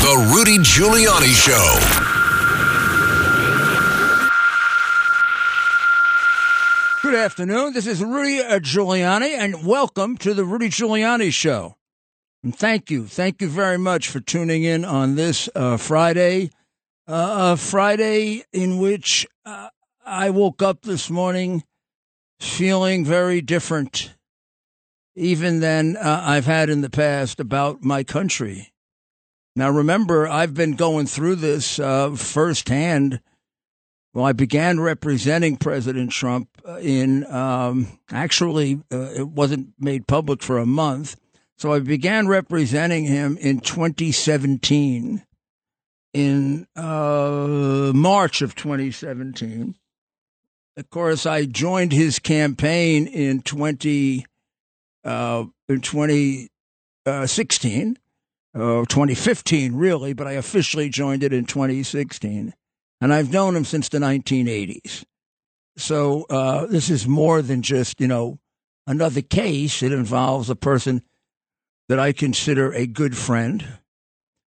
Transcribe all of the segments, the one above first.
The Rudy Giuliani Show. Good afternoon. This is Rudy uh, Giuliani, and welcome to the Rudy Giuliani Show. And thank you, thank you very much for tuning in on this uh, Friday, uh, a Friday in which uh, I woke up this morning feeling very different, even than uh, I've had in the past about my country. Now, remember, I've been going through this uh, firsthand. Well, I began representing President Trump uh, in um, actually, uh, it wasn't made public for a month. So I began representing him in 2017, in uh, March of 2017. Of course, I joined his campaign in 20, uh, in 2016 uh, 2015, really, but I officially joined it in 2016. And I've known him since the 1980s. So uh, this is more than just, you know, another case. It involves a person that I consider a good friend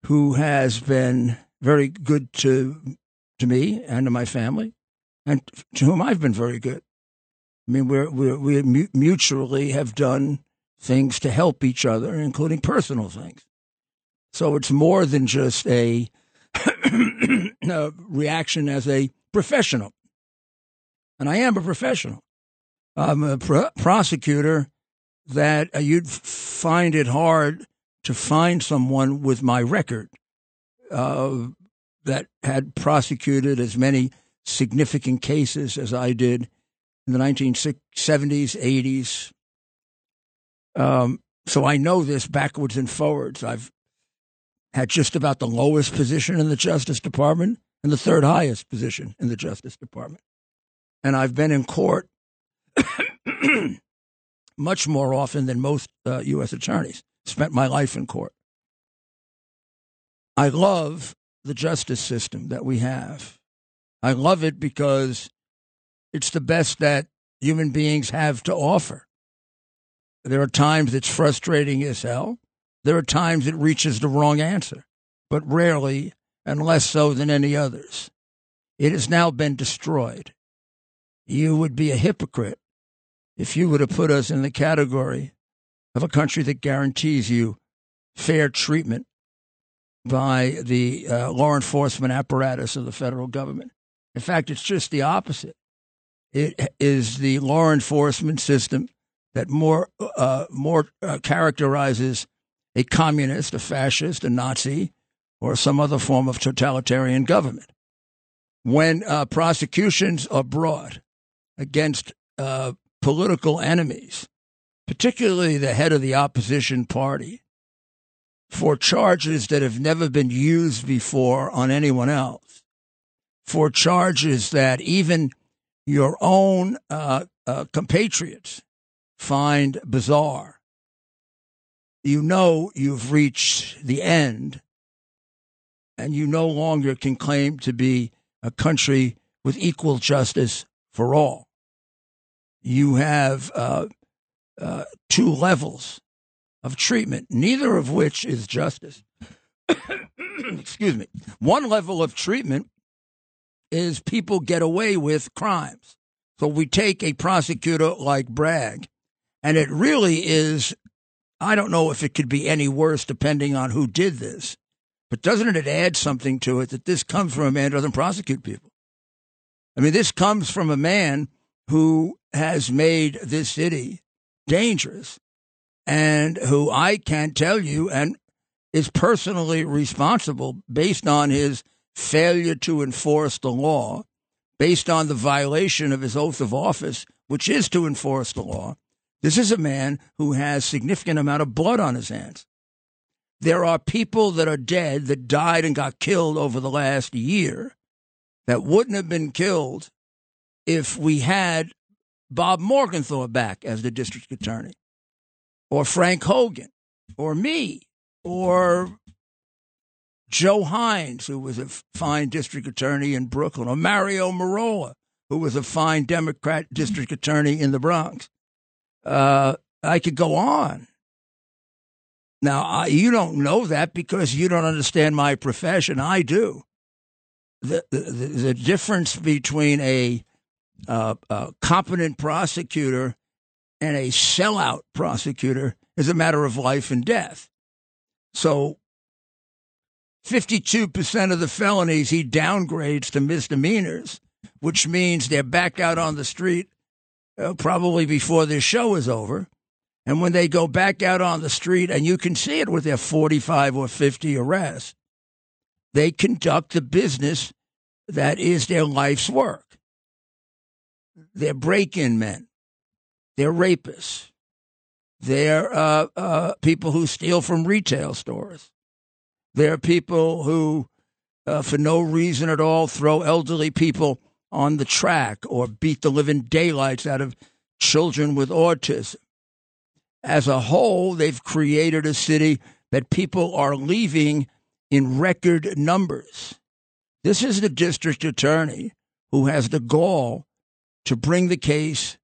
who has been very good to to me and to my family, and to whom I've been very good. I mean, we're, we're, we mutually have done things to help each other, including personal things. So it's more than just a, a reaction as a professional. And I am a professional. I'm a pr- prosecutor that uh, you'd find it hard to find someone with my record uh, that had prosecuted as many significant cases as I did in the 1970s, 80s. Um, so I know this backwards and forwards. I've had just about the lowest position in the Justice Department and the third highest position in the Justice Department. And I've been in court much more often than most uh, U.S. attorneys. Spent my life in court. I love the justice system that we have. I love it because it's the best that human beings have to offer. There are times it's frustrating as hell. There are times it reaches the wrong answer, but rarely and less so than any others. It has now been destroyed. You would be a hypocrite if you were to put us in the category of a country that guarantees you fair treatment by the uh, law enforcement apparatus of the federal government. In fact, it's just the opposite. It is the law enforcement system that more uh, more uh, characterizes a communist, a fascist, a Nazi, or some other form of totalitarian government. When uh, prosecutions are brought against uh, political enemies, particularly the head of the opposition party, for charges that have never been used before on anyone else, for charges that even your own uh, uh compatriots find bizarre you know you've reached the end and you no longer can claim to be a country with equal justice for all. You have uh, uh, two levels of treatment, neither of which is justice. Excuse me. One level of treatment is people get away with crimes. So we take a prosecutor like Bragg, and it really is I don't know if it could be any worse depending on who did this, but doesn't it add something to it that this comes from a man who doesn't prosecute people? I mean, this comes from a man who has made this city dangerous and who I can tell you and is personally responsible based on his failure to enforce the law, based on the violation of his oath of office, which is to enforce the law, this is a man who has significant amount of blood on his hands. there are people that are dead that died and got killed over the last year that wouldn't have been killed if we had Bob Morgenthau back as the district attorney, or Frank Hogan, or me, or Joe Hynes, who was a fine district attorney in Brooklyn, or Mario Merola, who was a fine Democrat district attorney in the Bronx. Uh, I could go on. Now, I, you don't know that because you don't understand my profession. I do. The, the, the difference between a, uh, a competent prosecutor and a sellout prosecutor is a matter of life and death. So 52% of the felonies he downgrades to misdemeanors, which means they're back out on the street uh, probably before this show is over. And when they go back out on the street, and you can see it with their 45 or 50 arrests, they conduct the business that is their life's work. They're break in men, they're rapists, they're uh, uh, people who steal from retail stores. they're people who, uh, for no reason at all, throw elderly people on the track or beat the living daylights out of children with autism. As a whole, they've created a city that people are leaving in record numbers. This is the district attorney who has the gall to bring the case.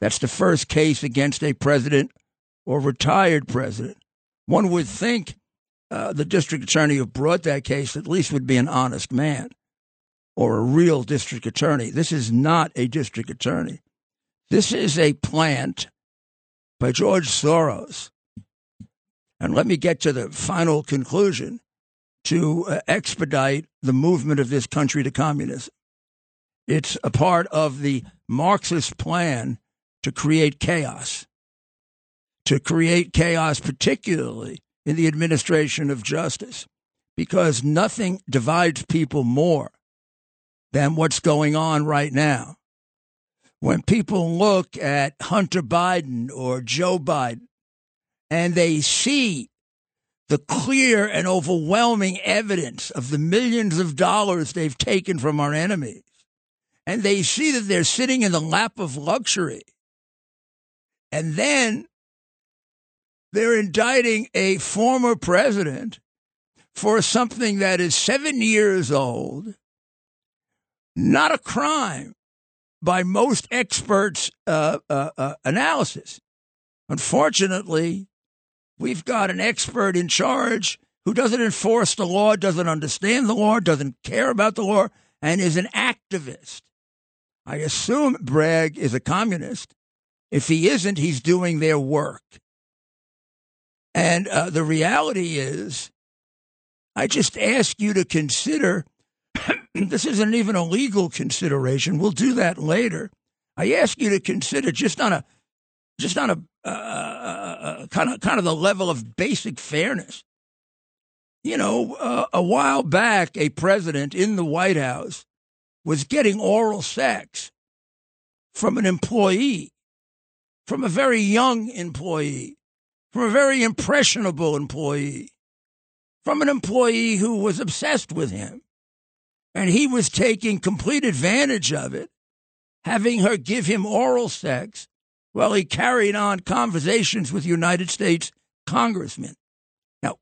That's the first case against a president or retired president. One would think uh, the district attorney who brought that case at least would be an honest man or a real district attorney. This is not a district attorney. This is a plant by George Soros. And let me get to the final conclusion to uh, expedite the movement of this country to communism. It's a part of the Marxist plan to create chaos, to create chaos, particularly in the administration of justice because nothing divides people more than what's going on right now. When people look at Hunter Biden or Joe Biden and they see the clear and overwhelming evidence of the millions of dollars they've taken from our enemies, and they see that they're sitting in the lap of luxury, and then they're indicting a former president for something that is seven years old, not a crime by most experts' uh, uh, uh, analysis. Unfortunately, we've got an expert in charge who doesn't enforce the law, doesn't understand the law, doesn't care about the law, and is an activist. I assume Bragg is a communist. If he isn't, he's doing their work. And uh, the reality is, I just ask you to consider this isn't even a legal consideration. We'll do that later. I ask you to consider just on a just on a uh, kind of kind of the level of basic fairness. You know, uh, a while back, a president in the White House was getting oral sex from an employee, from a very young employee from a very impressionable employee, from an employee who was obsessed with him. And he was taking complete advantage of it, having her give him oral sex while he carried on conversations with United States congressmen. Now,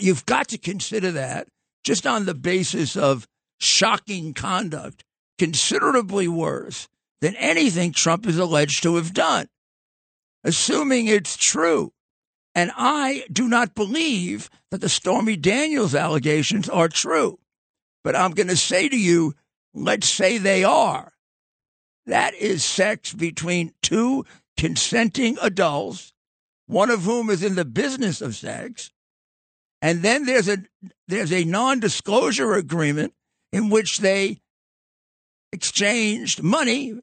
you've got to consider that just on the basis of shocking conduct, considerably worse than anything Trump is alleged to have done assuming it's true. And I do not believe that the Stormy Daniels allegations are true. But I'm going to say to you, let's say they are. That is sex between two consenting adults, one of whom is in the business of sex. And then there's a there's a non-disclosure agreement in which they exchanged money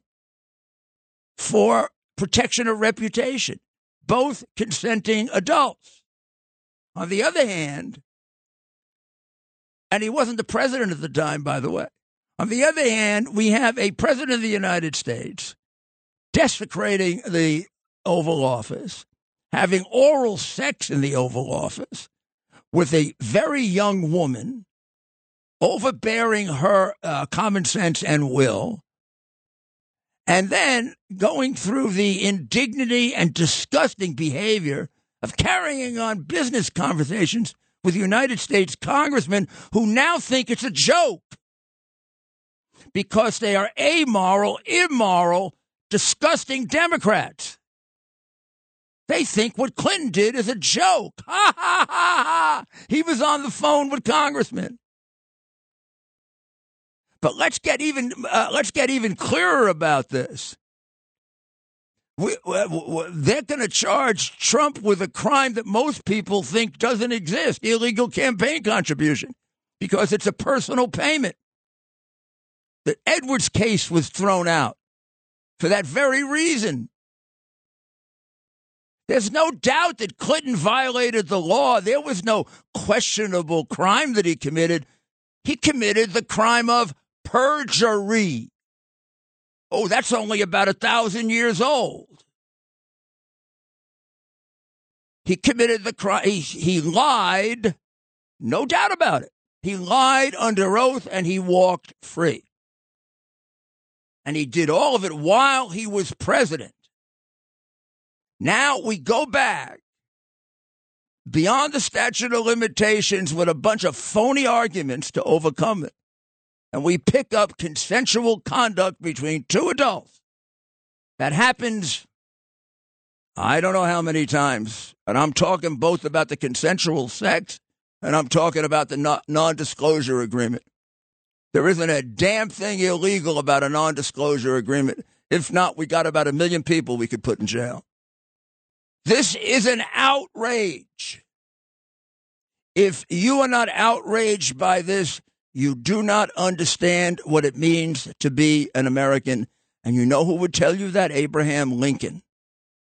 for protection of reputation, both consenting adults. On the other hand, and he wasn't the president at the time, by the way. On the other hand, we have a president of the United States desecrating the Oval Office, having oral sex in the Oval Office, with a very young woman, overbearing her uh, common sense and will, and then going through the indignity and disgusting behavior of carrying on business conversations with United States congressmen who now think it's a joke because they are amoral, immoral, disgusting Democrats. They think what Clinton did is a joke. Ha ha ha ha! He was on the phone with congressmen. But let's get even uh, let's get even clearer about this. We, they're going to charge Trump with a crime that most people think doesn't exist illegal campaign contribution because it's a personal payment. The Edwards case was thrown out for that very reason. There's no doubt that Clinton violated the law. There was no questionable crime that he committed. He committed the crime of perjury. Oh, that's only about a thousand years old. He committed the crime. He, he lied, no doubt about it. He lied under oath and he walked free. And he did all of it while he was president. Now we go back beyond the statute of limitations with a bunch of phony arguments to overcome it. And we pick up consensual conduct between two adults. That happens, I don't know how many times. And I'm talking both about the consensual sex and I'm talking about the non disclosure agreement. There isn't a damn thing illegal about a non disclosure agreement. If not, we got about a million people we could put in jail. This is an outrage. If you are not outraged by this, you do not understand what it means to be an American. And you know who would tell you that? Abraham Lincoln.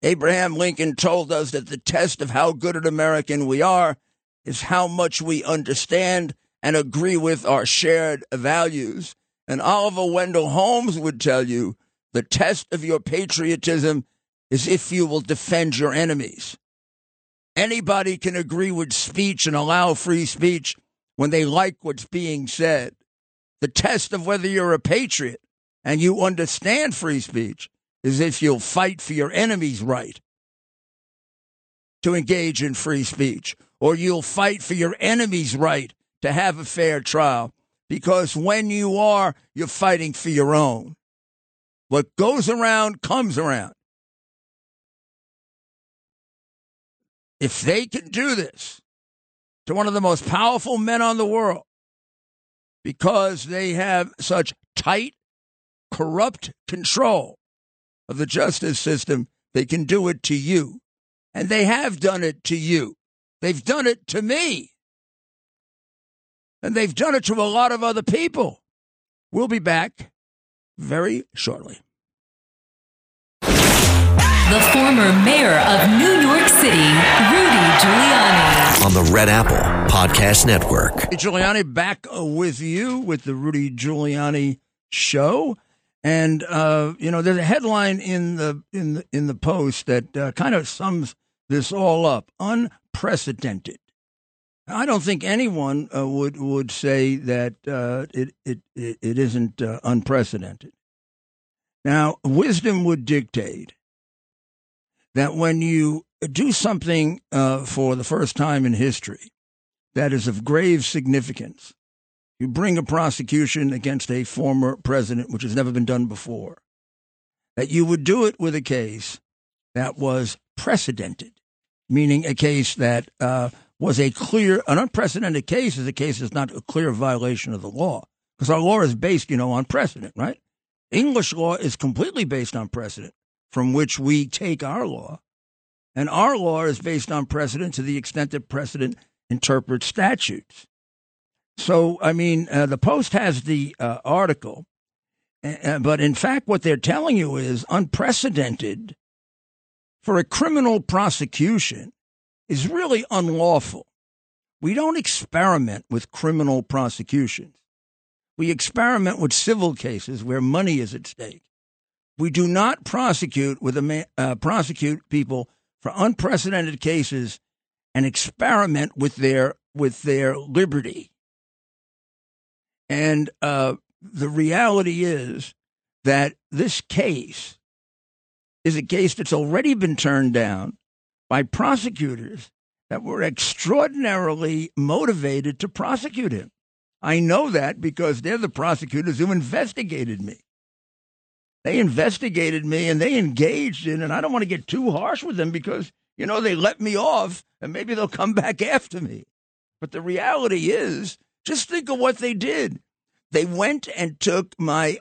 Abraham Lincoln told us that the test of how good an American we are is how much we understand and agree with our shared values. And Oliver Wendell Holmes would tell you the test of your patriotism is if you will defend your enemies. Anybody can agree with speech and allow free speech when they like what's being said. The test of whether you're a patriot and you understand free speech is if you'll fight for your enemy's right to engage in free speech, or you'll fight for your enemy's right to have a fair trial. Because when you are, you're fighting for your own. What goes around comes around. If they can do this to one of the most powerful men on the world because they have such tight, corrupt control of the justice system, they can do it to you. And they have done it to you. They've done it to me. And they've done it to a lot of other people. We'll be back very shortly the former mayor of New York City, Rudy Giuliani. On the Red Apple Podcast Network. Giuliani back with you with the Rudy Giuliani show. And uh, you know, there's a headline in the in the in the post that uh, kind of sums this all up: unprecedented. I don't think anyone uh, would would say that uh, it, it it isn't uh, unprecedented. Now, wisdom would dictate that when you do something uh, for the first time in history that is of grave significance, you bring a prosecution against a former president, which has never been done before, that you would do it with a case that was precedented, meaning a case that uh, was a clear, an unprecedented case is a case that's not a clear violation of the law. Because our law is based, you know, on precedent, right? English law is completely based on precedent from which we take our law. And our law is based on precedent to the extent that precedent interprets statutes. So, I mean, uh, the Post has the uh, article, uh, but in fact, what they're telling you is unprecedented for a criminal prosecution is really unlawful. We don't experiment with criminal prosecutions. We experiment with civil cases where money is at stake. We do not prosecute with a uh, prosecute people for unprecedented cases and experiment with their with their liberty. And uh, the reality is that this case is a case that's already been turned down by prosecutors that were extraordinarily motivated to prosecute him. I know that because they're the prosecutors who investigated me. They investigated me and they engaged in, and I don't want to get too harsh with them because, you know, they let me off and maybe they'll come back after me. But the reality is, just think of what they did. They went and took my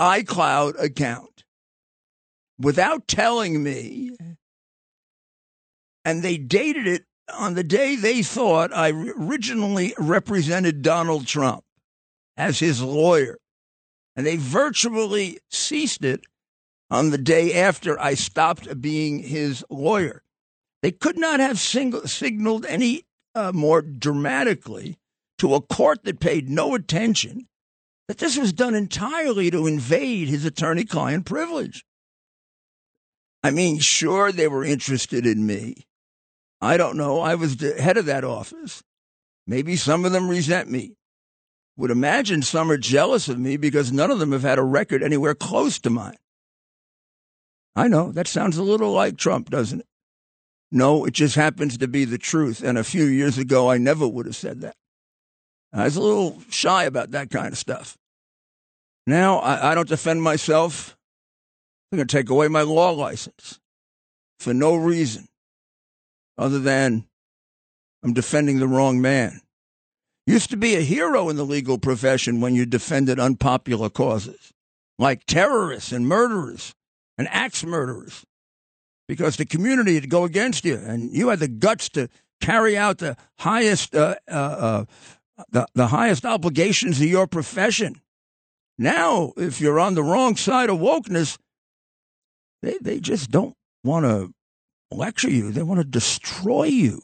iCloud account without telling me, and they dated it on the day they thought I originally represented Donald Trump as his lawyer. And they virtually ceased it on the day after I stopped being his lawyer. They could not have single, signaled any uh, more dramatically to a court that paid no attention that this was done entirely to invade his attorney client privilege. I mean, sure, they were interested in me. I don't know. I was the head of that office. Maybe some of them resent me. Would imagine some are jealous of me because none of them have had a record anywhere close to mine. I know that sounds a little like Trump, doesn't it? No, it just happens to be the truth. And a few years ago, I never would have said that. I was a little shy about that kind of stuff. Now I, I don't defend myself. They're going to take away my law license for no reason other than I'm defending the wrong man. Used to be a hero in the legal profession when you defended unpopular causes, like terrorists and murderers and axe murderers, because the community would go against you, and you had the guts to carry out the highest uh, uh, uh, the, the highest obligations of your profession. Now, if you're on the wrong side of wokeness, they, they just don't want to lecture you. They want to destroy you.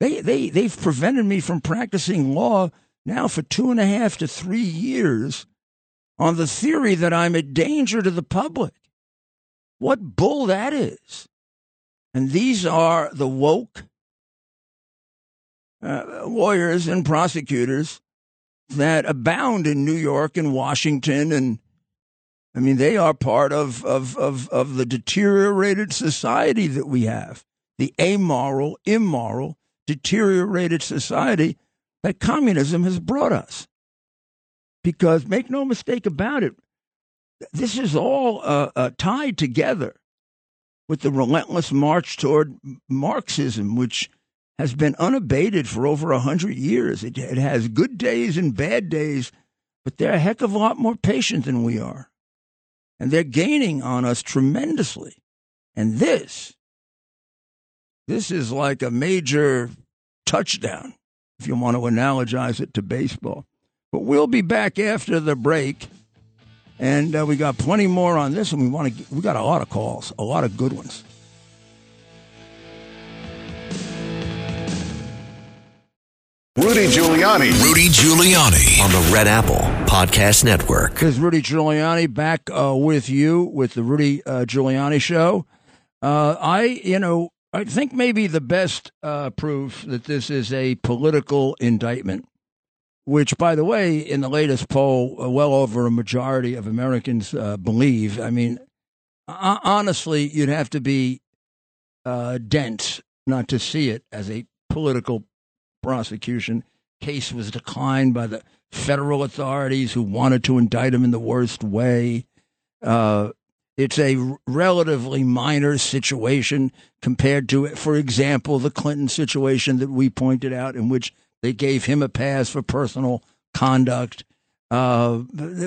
They, they, they've prevented me from practicing law now for two and a half to three years on the theory that I'm a danger to the public. What bull that is. And these are the woke uh, lawyers and prosecutors that abound in New York and Washington and I mean they are part of, of, of, of the deteriorated society that we have, the amoral, immoral, deteriorated society that communism has brought us. Because make no mistake about it, this is all uh, uh, tied together with the relentless march toward Marxism, which has been unabated for over a hundred years. It, it has good days and bad days, but they're a heck of a lot more patient than we are. And they're gaining on us tremendously. And this, this is like a major touchdown, if you want to analogize it to baseball. But we'll be back after the break. And uh, we got plenty more on this, and we want to. We got a lot of calls, a lot of good ones. Rudy Giuliani. Rudy Giuliani on the Red Apple Podcast Network. This is Rudy Giuliani back uh, with you with the Rudy uh, Giuliani Show. Uh, I, you know, I think maybe the best uh, proof that this is a political indictment, which, by the way, in the latest poll, uh, well over a majority of Americans uh, believe. I mean, honestly, you'd have to be dense not to see it as a political prosecution. Case was declined by the federal authorities who wanted to indict him in the worst way. Uh, it's a relatively minor situation compared to, for example, the Clinton situation that we pointed out, in which they gave him a pass for personal conduct. Uh,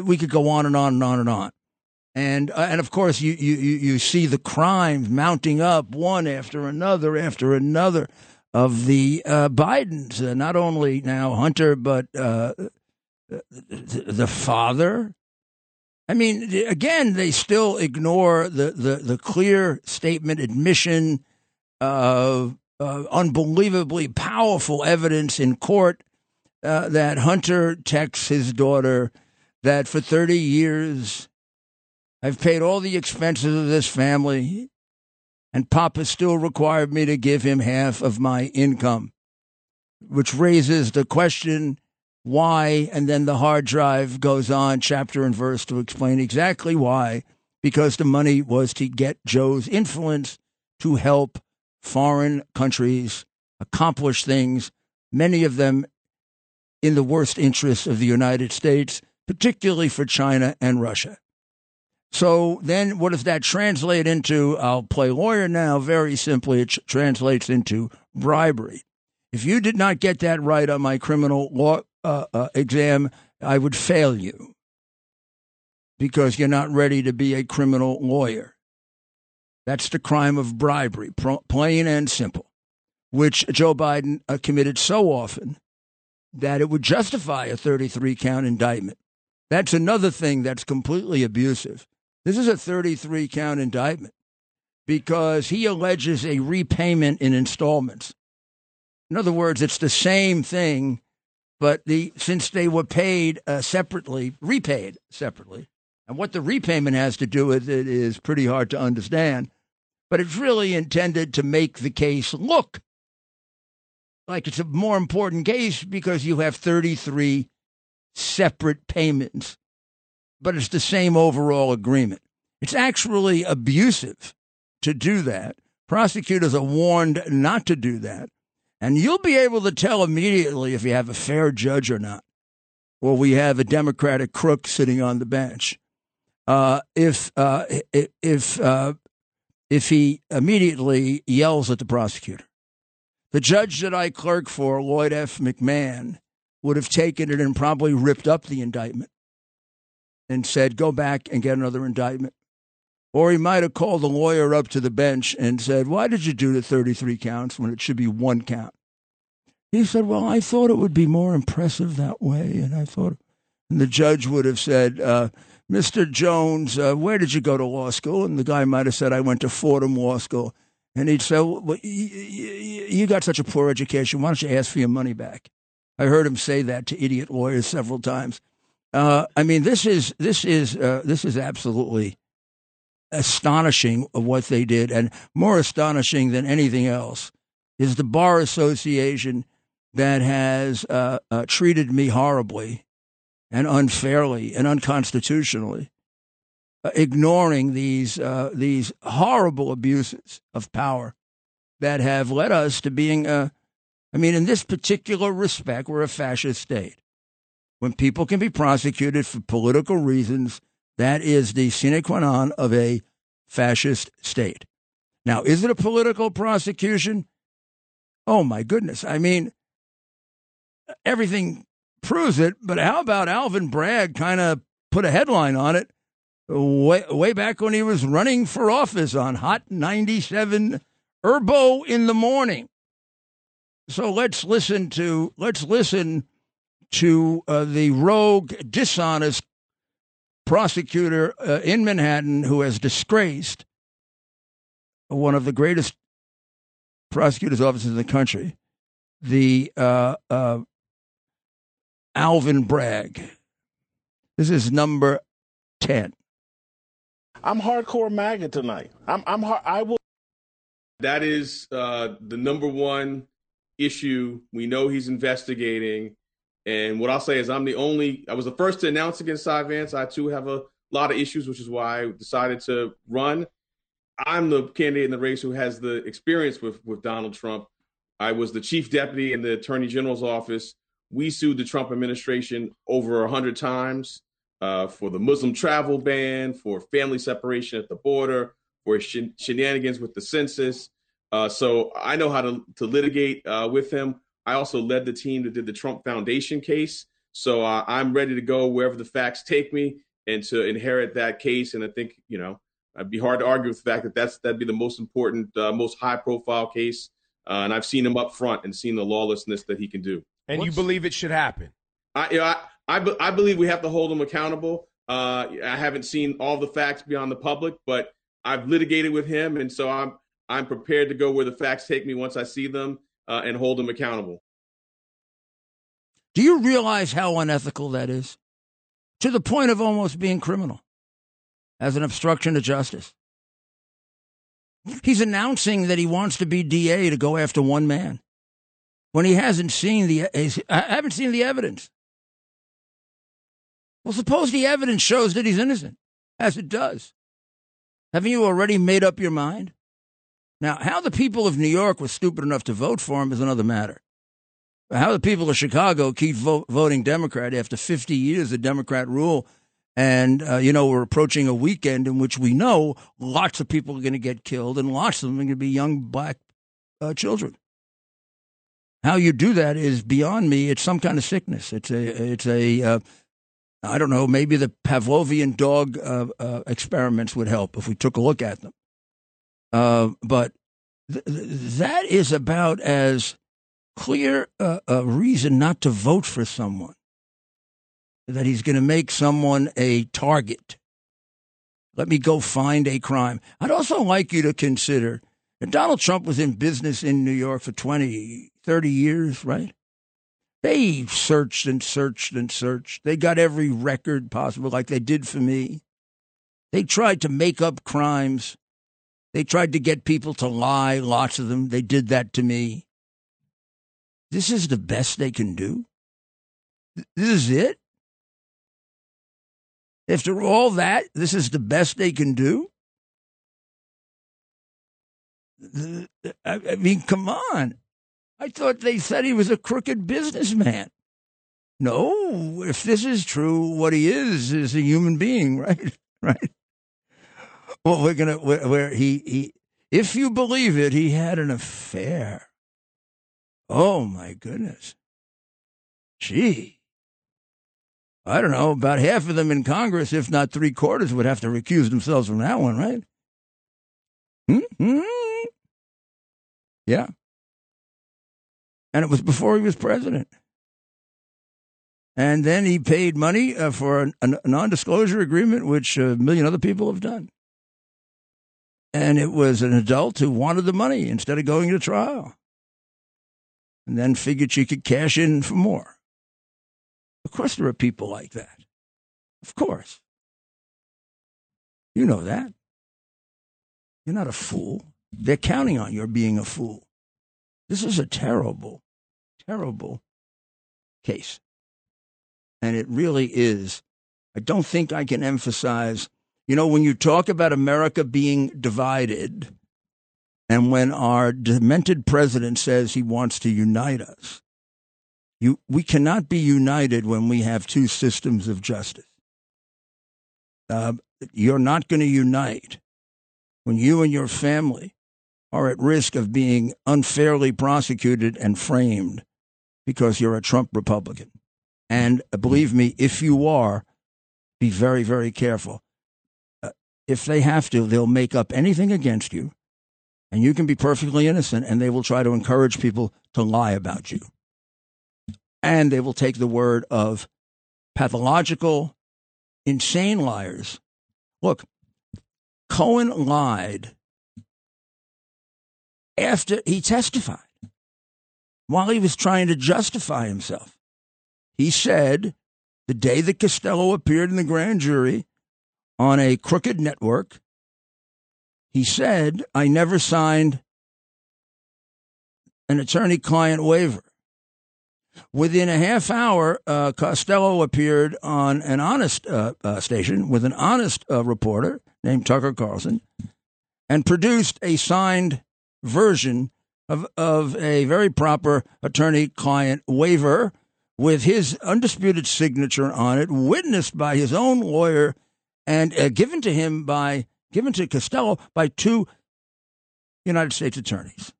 we could go on and on and on and on. And uh, and of course, you, you you see the crimes mounting up one after another after another of the uh, Bidens, uh, not only now Hunter, but uh, the father. I mean, again, they still ignore the, the, the clear statement, admission, of unbelievably powerful evidence in court uh, that Hunter texts his daughter that for 30 years I've paid all the expenses of this family and Papa still required me to give him half of my income. which raises the question why, and then the hard drive goes on chapter and verse to explain exactly why, because the money was to get Joe's influence to help foreign countries accomplish things, many of them in the worst interests of the United States, particularly for China and Russia. So then, what does that translate into? I'll play lawyer now. Very simply, it translates into bribery. If you did not get that right on my criminal law uh, uh, exam, I would fail you because you're not ready to be a criminal lawyer. That's the crime of bribery, plain and simple, which Joe Biden uh, committed so often that it would justify a 33 count indictment. That's another thing that's completely abusive. This is a 33 count indictment because he alleges a repayment in installments. In other words, it's the same thing, but the since they were paid uh, separately, repaid separately, and what the repayment has to do with it is pretty hard to understand. But it's really intended to make the case look like it's a more important case because you have 33 separate payments but it's the same overall agreement. It's actually abusive to do that. Prosecutors are warned not to do that. And you'll be able to tell immediately if you have a fair judge or not, or we have a Democratic crook sitting on the bench. Uh, if uh, if uh, if he immediately yells at the prosecutor, the judge that I clerk for, Lloyd F. MacMahon, would have taken it and probably ripped up the indictment and said, go back and get another indictment. Or he might have called the lawyer up to the bench and said, Why did you do the 33 counts when it should be one count? He said, Well, I thought it would be more impressive that way. And I thought, and the judge would have said, uh, Mr. Jones, uh, where did you go to law school? And the guy might have said, I went to Fordham Law School. And he'd say, well, You got such a poor education. Why don't you ask for your money back? I heard him say that to idiot lawyers several times. Uh, I mean, this is this is uh, this is absolutely astonishing of what they did, and more astonishing than anything else is the bar association that has uh, uh treated me horribly and unfairly and unconstitutionally, uh, ignoring these uh, these horrible abuses of power that have led us to being a. I mean, in this particular respect, we're a fascist state when people can be prosecuted for political reasons, that is the sine qua non of a fascist state. Now, is it a political prosecution? Oh, my goodness. I mean, everything proves it, but how about Alvin Bragg kind of put a headline on it way, way back when he was running for office on Hot 97 Ebro in the morning? So let's listen to let's listen to uh, the rogue, dishonest prosecutor uh, in Manhattan who has disgraced one of the greatest prosecutor's offices in the country, the uh, uh Alvin Bragg. This is number 10. I'm hardcore MAGA tonight. I'm, I'm hard, I will. That is uh, the number one issue we know he's investigating. And what I'll say is, I'm the only. I was the first to announce against Cy Vance. I too have a lot of issues, which is why I decided to run. I'm the candidate in the race who has the experience with with Donald Trump. I was the chief deputy in the attorney general's office. We sued the Trump administration over a hundred times uh, for the Muslim travel ban, for family separation at the border, for shen- shenanigans with the census. Uh, so I know how to, to litigate uh, with him. I also led the team that did the Trump Foundation case. So uh, I'm ready to go wherever the facts take me and to inherit that case. And I think, you know, it'd be hard to argue with the fact that that's, that'd be the most important, uh, most high profile case. Uh, and I've seen him up front and seen the lawlessness that he can do. And What's, you believe it should happen? I, you know, I, I, I, believe we have to hold him accountable. Uh, I haven't seen all the facts beyond the public, but I've litigated with him. And so I'm, I'm prepared to go where the facts take me once I see them uh, and hold them accountable. Do you realize how unethical that is? To the point of almost being criminal as an obstruction to justice. He's announcing that he wants to be DA to go after one man. when he hasn't seen the I haven't seen the evidence. Well, suppose the evidence shows that he's innocent, as it does. Haven't you already made up your mind? Now, how the people of New York were stupid enough to vote for him is another matter. How the people of Chicago keep vote, voting Democrat after 50 years of Democrat rule, and uh, you know we're approaching a weekend in which we know lots of people are going to get killed, and lots of them are going to be young black uh, children. How you do that is beyond me. It's some kind of sickness. It's a it's a uh, I don't know. Maybe the Pavlovian dog uh, uh, experiments would help if we took a look at them. Uh, but th- that is about as clear a reason not to vote for someone that he's going to make someone a target. Let me go find a crime. I'd also like you to consider that Donald Trump was in business in New York for 20, 30 years, right? They searched and searched and searched. They got every record possible, like they did for me. They tried to make up crimes. They tried to get people to lie, lots of them. They did that to me. This is the best they can do? This is it? After all that, this is the best they can do? I mean, come on. I thought they said he was a crooked businessman. No, if this is true, what he is is a human being, right? Right. Well, we're gonna where, where he he. If you believe it, he had an affair. Oh my goodness. Gee. I don't know, about half of them in Congress, if not three quarters, would have to recuse themselves from that one, right? Hmm? Yeah and it was before he was president. And then he paid money uh, for a, a non disclosure agreement, which a million other people have done. And it was an adult who wanted the money instead of going to trial. And then figured she could cash in for more. Of course, there are people like that. Of course. You know that. You're not a fool. They're counting on your being a fool. This is a terrible, terrible case. And it really is. I don't think I can emphasize, you know, when you talk about America being divided, and when our demented president says he wants to unite us, you, we cannot be united when we have two systems of justice. Uh, you're not going to unite when you and your family are at risk of being unfairly prosecuted and framed because you're a Trump Republican. And believe me, if you are, be very, very careful. If they have to, they'll make up anything against you, and you can be perfectly innocent, and they will try to encourage people to lie about you. And they will take the word of pathological, insane liars. Look, Cohen lied after he testified while he was trying to justify himself. He said the day that Costello appeared in the grand jury on a crooked network, he said, I never signed an attorney client waiver. Within a half hour, uh, Costello appeared on an honest uh, uh, station with an honest uh, reporter named Tucker Carlson and produced a signed version of, of a very proper attorney client waiver with his undisputed signature on it, witnessed by his own lawyer and uh, given to him by given to Costello by two United States attorneys.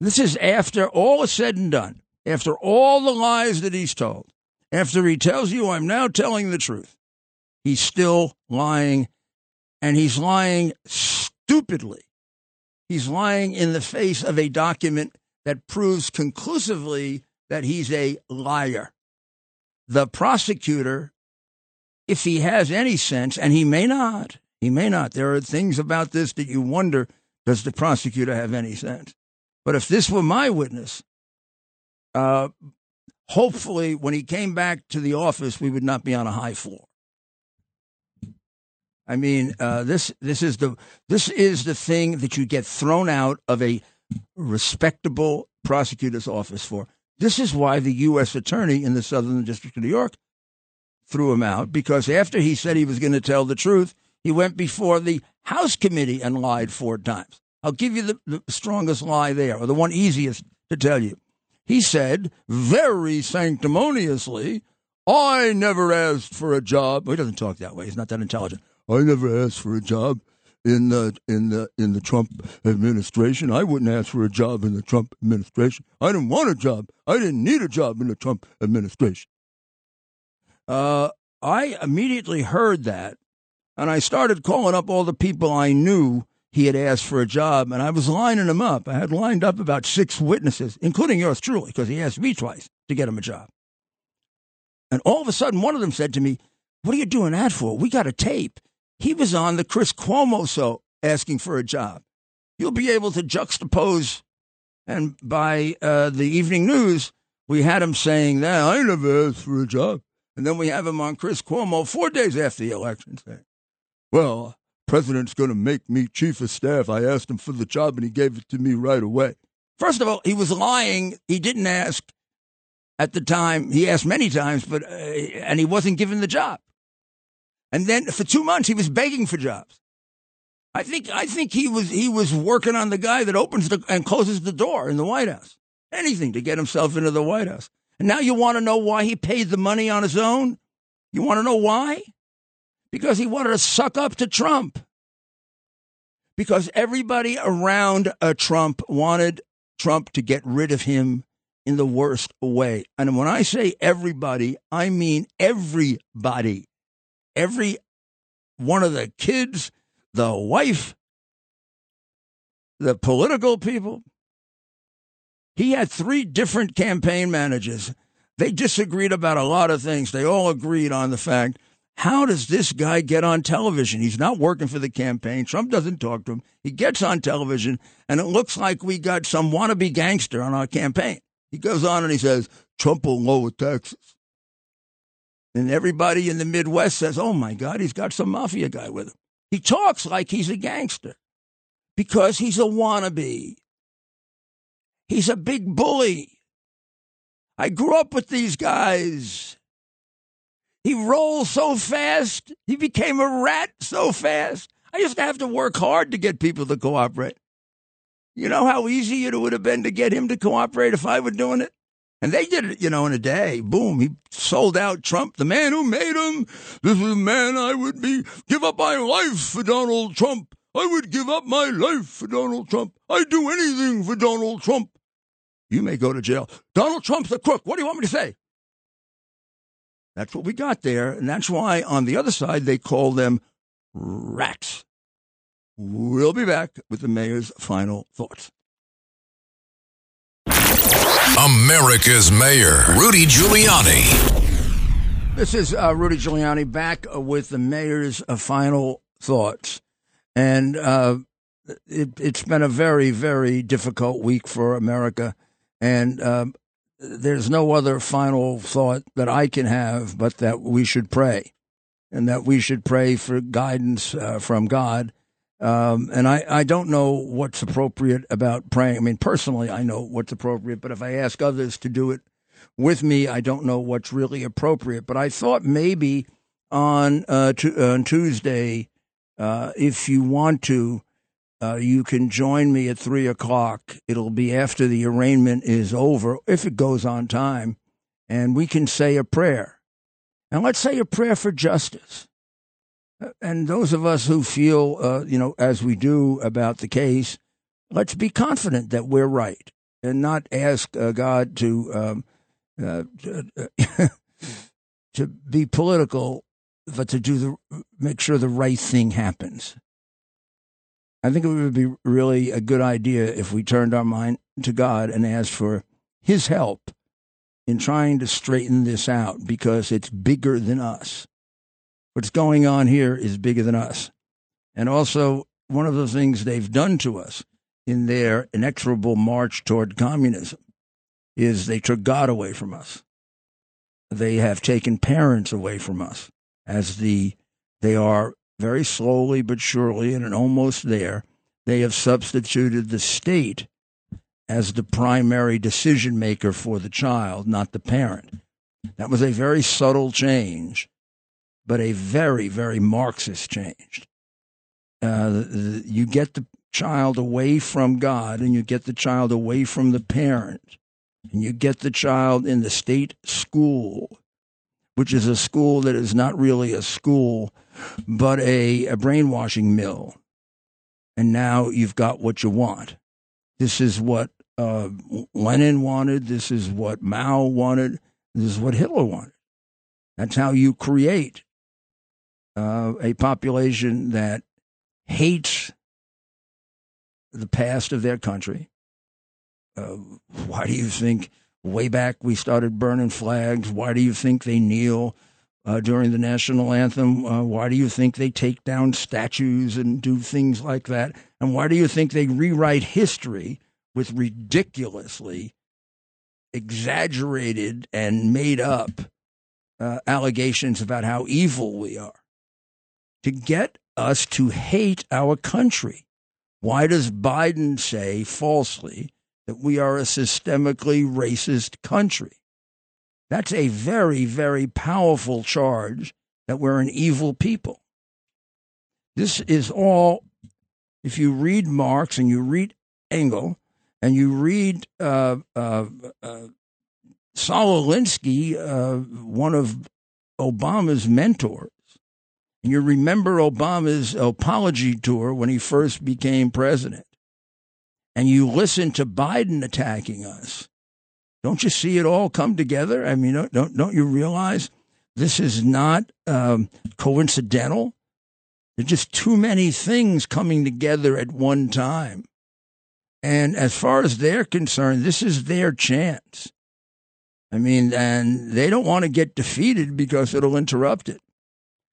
This is after all is said and done, after all the lies that he's told, after he tells you, I'm now telling the truth. He's still lying, and he's lying stupidly He's lying in the face of a document that proves conclusively that he's a liar. The prosecutor, if he has any sense, and he may not, he may not, there are things about this that you wonder does the prosecutor have any sense? But if this were my witness, uh, hopefully when he came back to the office, we would not be on a high floor. I mean, uh, this this is the this is the thing that you get thrown out of a respectable prosecutor's office for. This is why the U.S. attorney in the Southern District of New York threw him out because after he said he was going to tell the truth, he went before the House committee and lied four times. I'll give you the, the strongest lie there, or the one easiest to tell you. He said very sanctimoniously, I never asked for a job. Well, he doesn't talk that way. He's not that intelligent. I never asked for a job in the in the in the Trump administration. I wouldn't ask for a job in the Trump administration. I didn't want a job. I didn't need a job in the Trump administration. Uh, I immediately heard that, and I started calling up all the people I knew he had asked for a job, and I was lining them up. I had lined up about six witnesses, including yours truly, because he asked me twice to get him a job. And all of a sudden, one of them said to me, What are you doing that for? We got a tape. He was on the Chris Cuomo show asking for a job. You'll be able to juxtapose. And by uh, the evening news, we had him saying that I never asked for a job. And then we have him on Chris Cuomo four days after the election saying, Well, president's going to make me chief of staff. I asked him for the job and he gave it to me right away. First of all, he was lying. He didn't ask at the time. He asked many times, but uh, and he wasn't given the job. And then for two months, he was begging for jobs. I think I think he was he was working on the guy that opens the, and closes the door in the White House. Anything to get himself into the White House. And now you want to know why he paid the money on his own? You want to know why? Because he wanted to suck up to Trump. Because everybody around uh, Trump wanted Trump to get rid of him in the worst way. And when I say everybody, I mean everybody. Every one of the kids, the wife, the political people, he had three different campaign managers. They disagreed about a lot of things. They all agreed on the fact how does this guy get on television? He's not working for the campaign. Trump doesn't talk to him. He gets on television, and it looks like we got some wannabe gangster on our campaign. He goes on and he says, Trump will lower taxes. And everybody in the Midwest says, oh my God, he's got some mafia guy with him. He talks like he's a gangster because he's a wannabe. He's a big bully. I grew up with these guys. He rolled so fast. He became a rat so fast. I used to have to work hard to get people to cooperate. You know how easy it would have been to get him to cooperate if I were doing it? And they did it, you know, in a day. Boom. He sold out Trump, the man who made him. This is the man I would be, give up my life for Donald Trump. I would give up my life for Donald Trump. I'd do anything for Donald Trump. You may go to jail. Donald Trump's a crook. What do you want me to say? That's what we got there. And that's why on the other side, they call them rats. We'll be back with the mayor's final thoughts. America's Mayor, Rudy Giuliani. This is uh, Rudy Giuliani back with the mayor's uh, final thoughts. And uh, it, has been a very, very difficult week for America. And um, there's no other final thought that I can have but that we should pray and that we should pray for guidance uh, from God. Um, and I, I don't know what's appropriate about praying. I mean, personally, I know what's appropriate, but if I ask others to do it with me, I don't know what's really appropriate. But I thought maybe on, uh, on Tuesday, uh, if you want to, uh, you can join me at three o'clock. It'll be after the arraignment is over, if it goes on time, and we can say a prayer. And let's say a prayer for justice. Uh, and those of us who feel, uh, you know, as we do about the case, let's be confident that we're right and not ask uh, God to um, uh, to, to be political, but to do the make sure the right thing happens. I think it would be really a good idea if we turned our mind to God and asked for His help in trying to straighten this out because it's bigger than us. What's going on here is bigger than us. And also, one of the things they've done to us in their inexorable march toward communism is they took God away from us. They have taken parents away from us as the they are very slowly but surely, and almost there, they have substituted the state as the primary decision maker for the child, not the parent. That was a very subtle change, but a very, very Marxist change. Uh, the, the, you get the child away from God and you get the child away from the parent and you get the child in the state school, which is a school that is not really a school, but a, a brainwashing mill. And now you've got what you want. This is what uh, Lenin wanted. This is what Mao wanted. This is what Hitler wanted. That's how you create uh, a population that hates the past of their country. Uh, why do you think way back we started burning flags? Why do you think they kneel uh, during the national anthem? Uh, why do you think they take down statues and do things like that? And why do you think they rewrite history with ridiculously exaggerated and made up uh, allegations about how evil we are? To get us to hate our country. Why does Biden say falsely that we are a systemically racist country? That's a very, very powerful charge that we're an evil people. This is all, if you read Marx and you read Engel and you read uh, uh, uh, Saul Alinsky, uh, one of Obama's mentors, and you remember Obama's apology tour when he first became president, and you listen to Biden attacking us. Don't you see it all come together? I mean, don't don't you realize this is not um, coincidental? There's just too many things coming together at one time. And as far as they're concerned, this is their chance. I mean, and they don't want to get defeated because it'll interrupt it.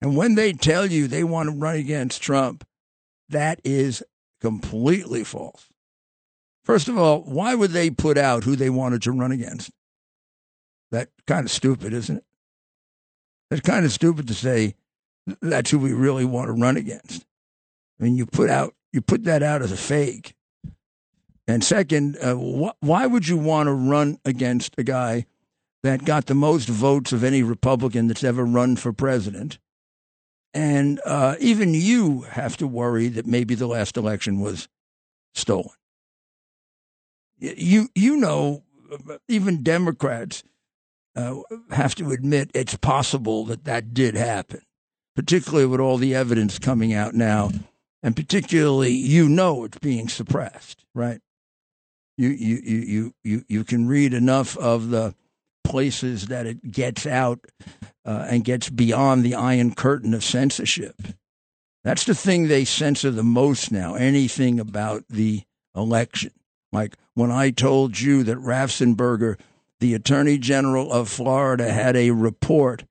And when they tell you they want to run against Trump, that is completely false. First of all, why would they put out who they wanted to run against? That kind of stupid, isn't it? That's kind of stupid to say that's who we really want to run against. I mean, you put out you put that out as a fake. And second, uh, wh- why would you want to run against a guy that got the most votes of any Republican that's ever run for president? And uh, even you have to worry that maybe the last election was stolen. You you know, even Democrats uh, have to admit it's possible that that did happen, particularly with all the evidence coming out now, and particularly you know it's being suppressed, right? You you you you you you can read enough of the places that it gets out uh, and gets beyond the iron curtain of censorship. That's the thing they censor the most now, anything about the election. Like when I told you that Raffensperger, the Attorney General of Florida, had a report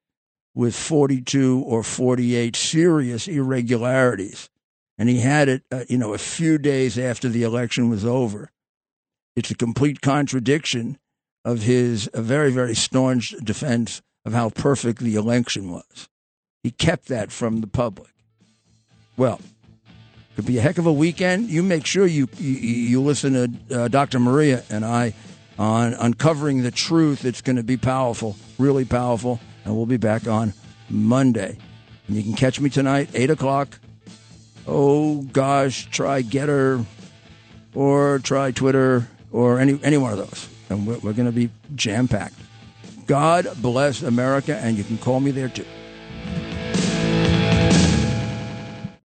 with 42 or 48 serious irregularities, and he had it, uh, you know, a few days after the election was over. It's a complete contradiction of his very, very staunch defense of how perfect the election was. He kept that from the public. Well, could be a heck of a weekend. You make sure you you, you listen to uh, Dr. Maria and I on uncovering the truth. It's going to be powerful, really powerful, and we'll be back on Monday. And you can catch me tonight, eight o'clock. Oh gosh, try Gettr or try Twitter or any any one of those, and we're, we're going to be jam packed. God bless America, and you can call me there too.